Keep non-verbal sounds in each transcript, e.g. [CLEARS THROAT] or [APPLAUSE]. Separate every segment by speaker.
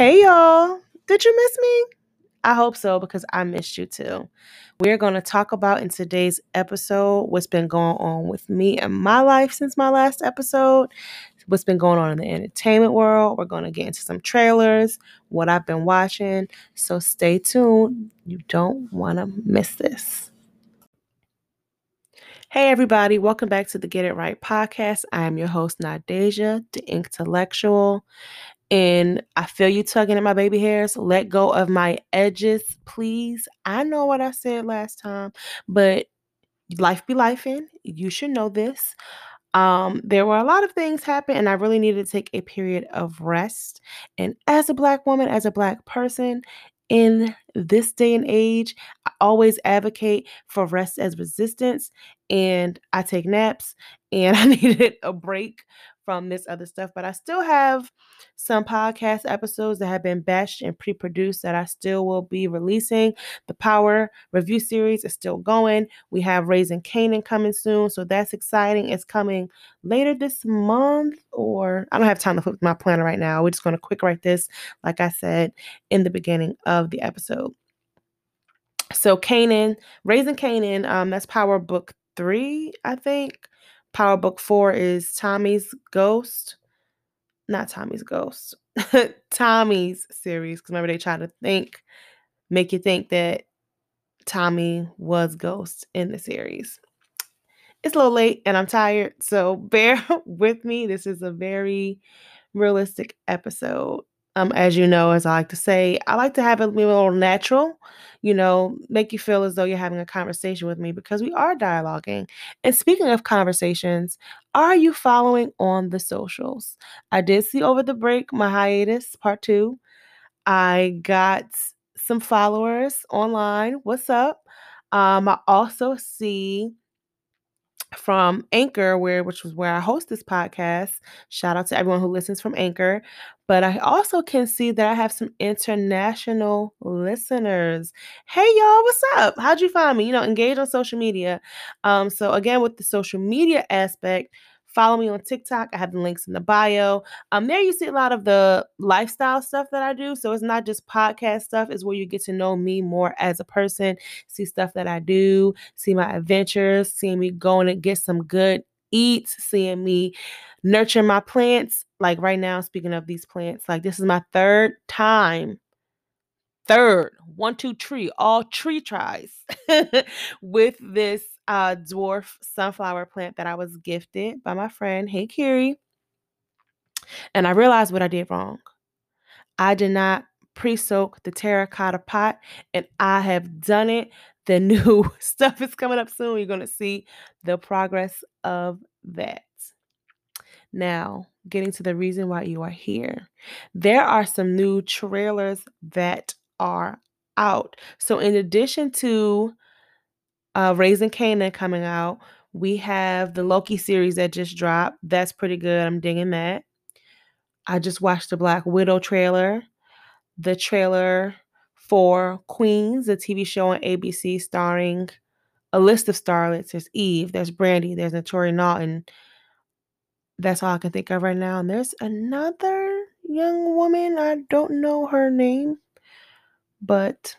Speaker 1: Hey y'all, did you miss me? I hope so because I missed you too. We're going to talk about in today's episode what's been going on with me and my life since my last episode, what's been going on in the entertainment world. We're going to get into some trailers, what I've been watching. So stay tuned. You don't want to miss this. Hey, everybody, welcome back to the Get It Write podcast. I am your host, Nadeja, the intellectual and I feel you tugging at my baby hairs. Let go of my edges, please. I know what I said last time, but life be life in. You should know this. Um, there were a lot of things happen, and I really needed to take a period of rest. And as a black woman, as a black person, in this day and age, I always advocate for rest as resistance, and I take naps, and [LAUGHS] I needed a break from this other stuff, but I still have some podcast episodes that have been batched and pre produced that I still will be releasing. The Power review series is still going. We have Raising Kanan coming soon, so that's exciting. It's coming later this month, or I don't have time to flip my planner right now. We're just going to quick write this, like I said in the beginning of the episode. So, Kanan, Raising Kanan, um, that's Power Book Three, I think. Power Book 4 is Tommy's Ghost. Not Tommy's Ghost. [LAUGHS] Tommy's series. Because remember, they try to think, make you think that Tommy was Ghost in the series. It's a little late and I'm tired, so [LAUGHS] bear with me. This is a very realistic episode. Um, as you know, as I like to say, I like to have it a little natural, you know, make you feel as though you're having a conversation with me because we are dialoguing. And speaking of conversations, are you following on the socials? I did see over the break my hiatus part two. I got some followers online. What's up? Um, I also see from Anchor, where which was where I host this podcast. Shout out to everyone who listens from Anchor. But I also can see that I have some international listeners. Hey y'all, what's up? How'd you find me? You know, engage on social media. Um, so again, with the social media aspect, Follow me on TikTok. I have the links in the bio. Um, there you see a lot of the lifestyle stuff that I do. So it's not just podcast stuff, it's where you get to know me more as a person, see stuff that I do, see my adventures, seeing me going and get some good eats, seeing me nurture my plants. Like right now, speaking of these plants, like this is my third time third one two tree all tree tries [LAUGHS] with this uh, dwarf sunflower plant that I was gifted by my friend, Hey Kiri. And I realized what I did wrong. I did not pre soak the terracotta pot, and I have done it. The [LAUGHS] new stuff is coming up soon. You're going to see the progress of that. Now, getting to the reason why you are here, there are some new trailers that are out. So, in addition to uh, Raising Kanan coming out. We have the Loki series that just dropped. That's pretty good. I'm digging that. I just watched the Black Widow trailer. The trailer for Queens, the TV show on ABC starring a list of starlets. There's Eve, there's Brandy, there's Naturi Naughton. That's all I can think of right now. And there's another young woman. I don't know her name, but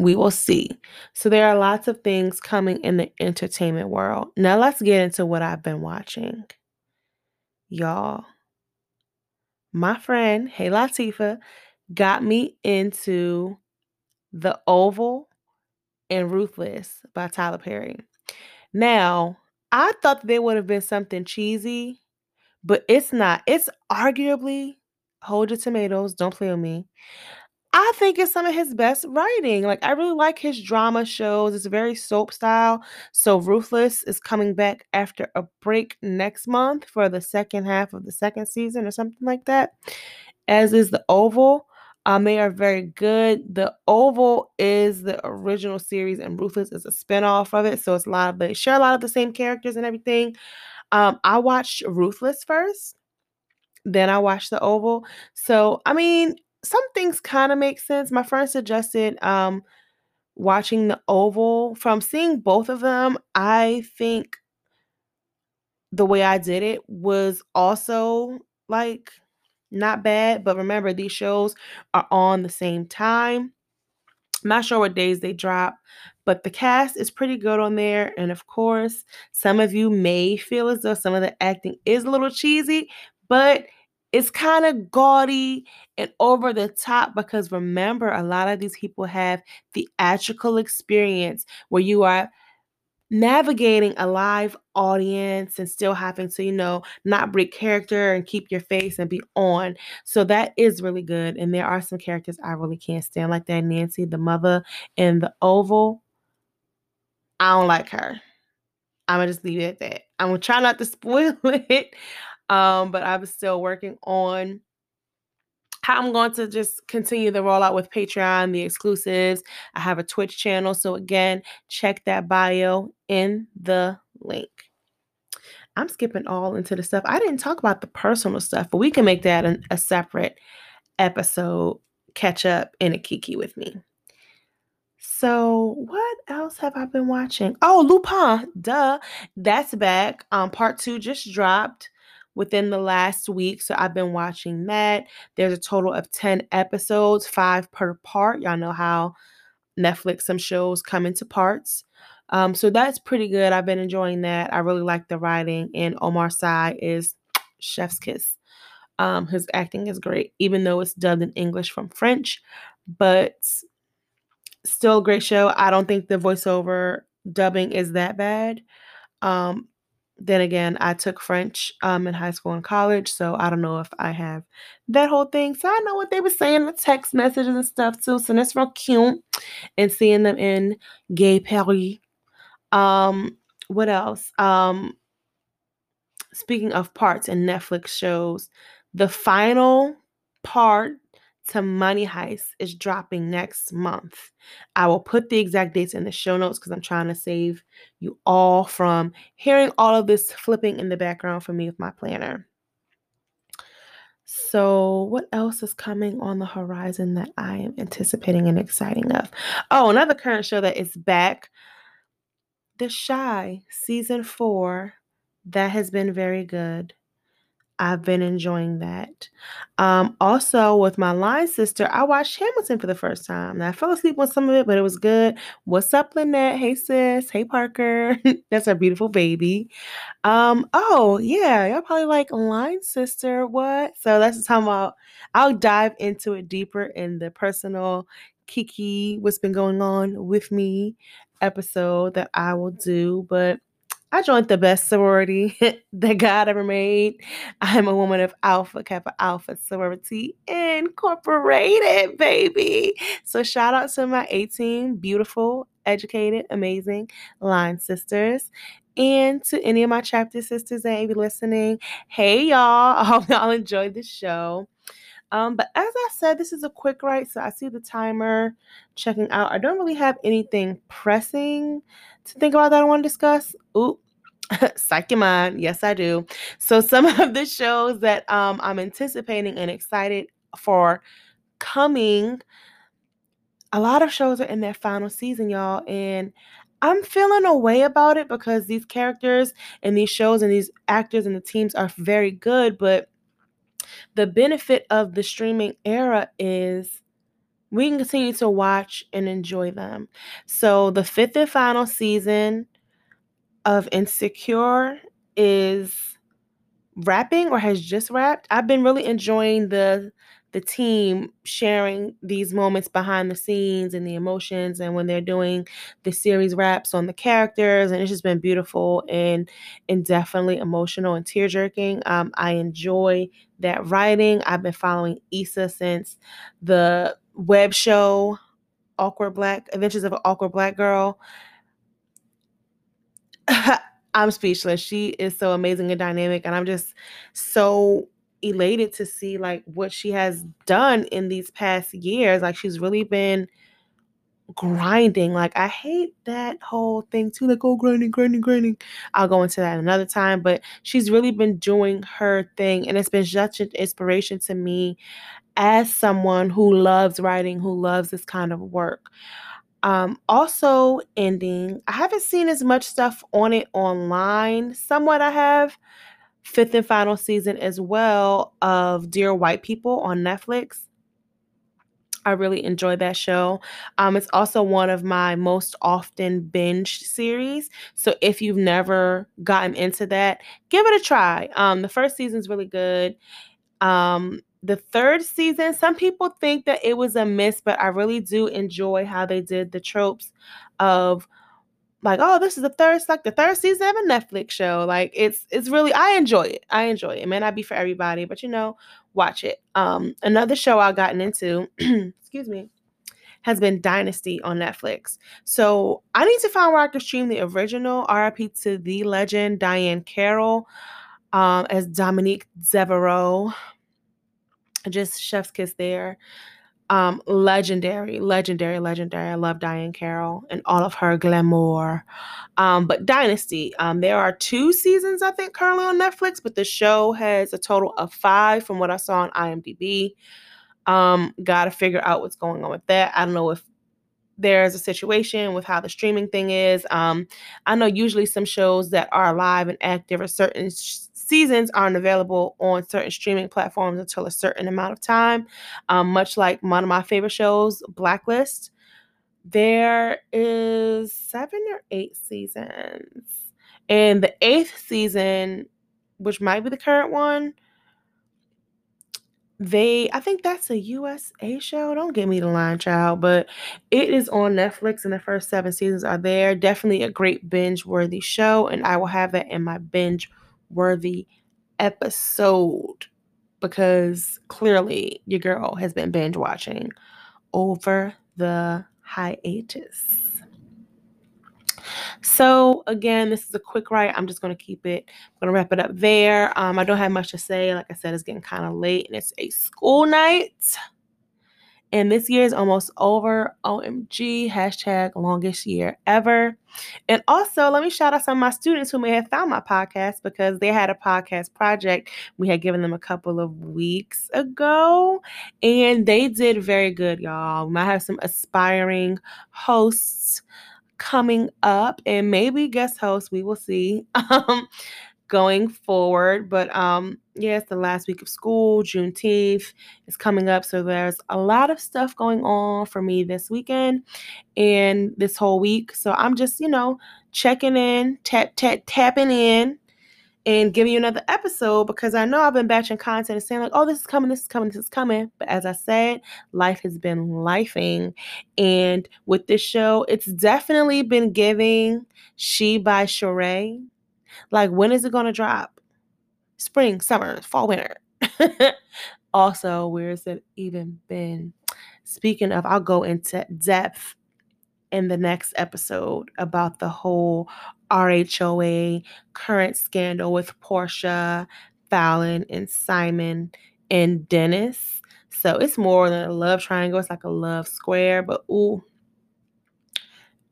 Speaker 1: we will see. So there are lots of things coming in the entertainment world. Now let's get into what I've been watching. Y'all, my friend, Hey Latifa, got me into The Oval and Ruthless by Tyler Perry. Now, I thought there would have been something cheesy, but it's not. It's arguably, hold your tomatoes, don't play with me. I think it's some of his best writing. Like I really like his drama shows. It's very soap style. So Ruthless is coming back after a break next month for the second half of the second season or something like that. As is The Oval. Um, they are very good. The Oval is the original series, and Ruthless is a spinoff of it. So it's a lot of they share a lot of the same characters and everything. Um, I watched Ruthless first, then I watched The Oval. So I mean, some things kind of make sense. My friend suggested um watching the oval. From seeing both of them, I think the way I did it was also like not bad. But remember, these shows are on the same time. I'm not sure what days they drop, but the cast is pretty good on there. And of course, some of you may feel as though some of the acting is a little cheesy, but it's kind of gaudy and over the top because remember, a lot of these people have theatrical experience where you are navigating a live audience and still having to, you know, not break character and keep your face and be on. So that is really good. And there are some characters I really can't stand, like that Nancy, the mother in the Oval. I don't like her. I'm gonna just leave it at that. I'm gonna try not to [LAUGHS] spoil it. Um, but I'm still working on how I'm going to just continue the rollout with Patreon, the exclusives. I have a Twitch channel. So, again, check that bio in the link. I'm skipping all into the stuff. I didn't talk about the personal stuff, but we can make that an, a separate episode catch up in a Kiki with me. So, what else have I been watching? Oh, Lupin, duh. That's back. Um, part two just dropped within the last week. So I've been watching that. There's a total of 10 episodes, five per part. Y'all know how Netflix, some shows come into parts. Um, so that's pretty good. I've been enjoying that. I really like the writing, and Omar Sy is [TSK] chef's kiss. Um, his acting is great, even though it's dubbed in English from French, but still a great show. I don't think the voiceover dubbing is that bad. Um, then again, I took French um, in high school and college, so I don't know if I have that whole thing. So I know what they were saying in the text messages and stuff too. So that's real cute. And seeing them in Gay Paris. Um, what else? Um, speaking of parts and Netflix shows, the final part to Money Heist is dropping next month. I will put the exact dates in the show notes because I'm trying to save you all from hearing all of this flipping in the background for me with my planner. So, what else is coming on the horizon that I am anticipating and exciting of? Oh, another current show that is back The Chi, season four. That has been very good. I've been enjoying that. Um, also, with my line sister, I watched Hamilton for the first time. Now, I fell asleep on some of it, but it was good. What's up, Lynette? Hey, sis. Hey, Parker. [LAUGHS] That's our beautiful baby. Um, oh, yeah, y'all probably like line sister. What? So that's the time I'll, I'll dive into it deeper in the personal Kiki, what's been going on with me episode that I will do. But I joined the best sorority [LAUGHS] that God ever made. I'm a woman of Alpha Kappa Alpha Sorority Incorporated, baby. So shout out to my 18 beautiful, educated, amazing line sisters. And to any of my chapter sisters that may be listening, hey y'all. [LAUGHS] I hope y'all enjoyed the show. Um, but as I said, this is a quick write, so I see the timer checking out. I don't really have anything pressing to think about that I want to discuss. Ooh, [LAUGHS] psych your mind. Yes, I do. So some [LAUGHS] of the shows that um, I'm anticipating and excited for coming, a lot of shows are in their final season, y'all, and I'm feeling a way about it because these characters and these shows and these actors and the teams are very good, but the benefit of the streaming era is we can continue to watch and enjoy them. So the fifth and final season of Insecure is wrapping or has just wrapped. I've been really enjoying the the team sharing these moments behind the scenes and the emotions and when they're doing the series wraps on the characters and it's just been beautiful and and definitely emotional and tear jerking. Um, i enjoy that writing. I've been following Issa since the web show awkward black adventures of an awkward black girl. [LAUGHS] I'm speechless. She is so amazing and dynamic and i'm just so elated to see like what she has done in these past years. Like she's really been grinding. Like I hate that whole thing too, like oh grinding, grinding, grinding. I'll go into that another time, but she's really been doing her thing, and it's been such an inspiration to me as someone who loves writing, who loves this kind of work. Um, also ending, I haven't seen as much stuff on it online. Somewhat I have, fifth and final season as well of Dear White People on Netflix. I really enjoy that show. Um, it's also one of my most often binge series. So if you've never gotten into that, give it a try. Um, the first season's really good. Um, the third season, some people think that it was a miss, but I really do enjoy how they did the tropes of like, oh, this is the third, like the third season of a Netflix show. Like it's it's really I enjoy it. I enjoy it. It may not be for everybody, but you know, watch it. Um, another show I've gotten into, [CLEARS THROAT] excuse me, has been Dynasty on Netflix. So I need to find where I can stream the original RIP to the legend Diahann Carroll um, as Dominique Deveraux. Just chef's kiss there. Um, legendary, legendary, legendary. I love Diahann Carroll and all of her glamour. Um, but Dynasty, um, there are two seasons, I think, currently on Netflix, but the show has a total of five from what I saw on IMDb. Um, gotta figure out what's going on with that. I don't know if there's a situation with how the streaming thing is. Um, I know usually some shows that are live and active or certain sh- seasons aren't available on certain streaming platforms until a certain amount of time. Um, much like one of my favorite shows, Blacklist, there is seven or eight seasons. And the eighth season, which might be the current one, they I think that's a USA show. Don't get me the line, child, but it is on Netflix and the first seven seasons are there. Definitely a great binge worthy show, and I will have that in my binge worthy episode because clearly your girl has been binge watching over the hiatus. So again, this is a quick write. I'm just going to keep it. I'm going to wrap it up there. Um, I don't have much to say. Like I said, it's getting kind of late and it's a school night. And this year is almost over. OMG, hashtag longest year ever. And also, let me shout out some of my students who may have found my podcast because they had a podcast project we had given them a couple of weeks ago. And they did very good, y'all. We might have some aspiring hosts coming up and maybe guest hosts. We will see. [LAUGHS] Um, going forward. But um, yeah, the last week of school. Juneteenth is coming up. So there's a lot of stuff going on for me this weekend and this whole week. So I'm just, you know, checking in, tap, tap, tapping in and giving you another episode because I know I've been batching content and saying like, oh, this is coming, this is coming, this is coming. But as I said, life has been lifing. And with this show, it's definitely been giving She by Sheree. Like, when is it going to drop? Spring, summer, fall, winter. [LAUGHS] also, where has it even been? Speaking of, I'll go into depth in the next episode about the whole RHOA current scandal with Porsha, Falynn, and Simon and Dennis. So it's more than a love triangle, it's like a love square, but ooh,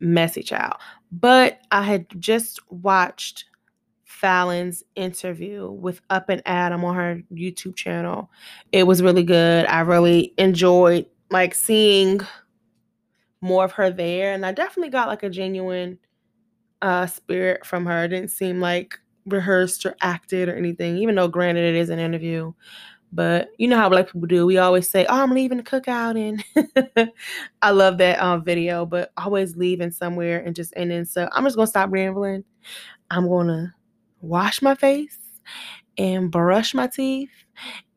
Speaker 1: messy child. But I had just watched Falynn's interview with Up and Adam on her YouTube channel. It was really good. I really enjoyed like seeing more of her there and I definitely got like a genuine uh spirit from her. It didn't seem like rehearsed or acted or anything, even though granted it is an interview. But you know how black people do. We always say, "Oh, I'm leaving the cookout," and [LAUGHS] I love that um, video. But always leaving somewhere and just ending. So I'm just gonna stop rambling. I'm gonna wash my face and brush my teeth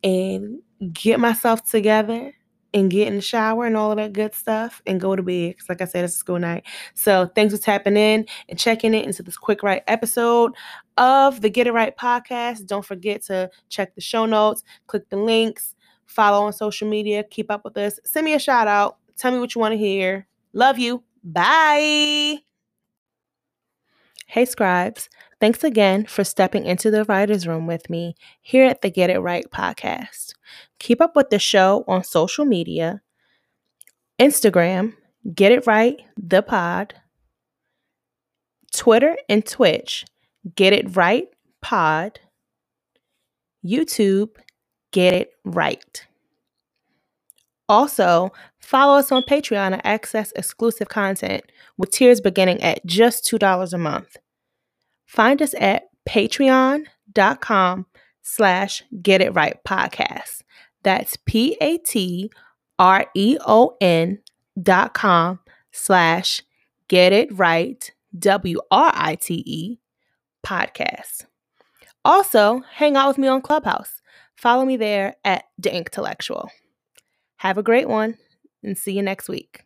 Speaker 1: and get myself together and get in the shower and all of that good stuff and go to bed. Because, like I said, it's a school night. So, thanks for tapping in and checking it into this quick write episode of the Get It Write podcast. Don't forget to check the show notes, click the links, follow on social media, keep up with us, send me a shout out, tell me what you want to hear. Love you. Bye. Hey, scribes. Thanks again for stepping into the writer's room with me here at the Get It Write podcast. Keep up with the show on social media Instagram, Get It Write, the pod, Twitter and Twitch, Get It Write Pod, YouTube, Get It Write. Also, follow us on Patreon to access exclusive content with tiers beginning at just $2 a month. Find us at patreon.com slash get it write podcast. That's P A T R E O N dot com slash get it write W R I T E podcast. Also, hang out with me on Clubhouse. Follow me there at The Intellectual. Have a great one and see you next week.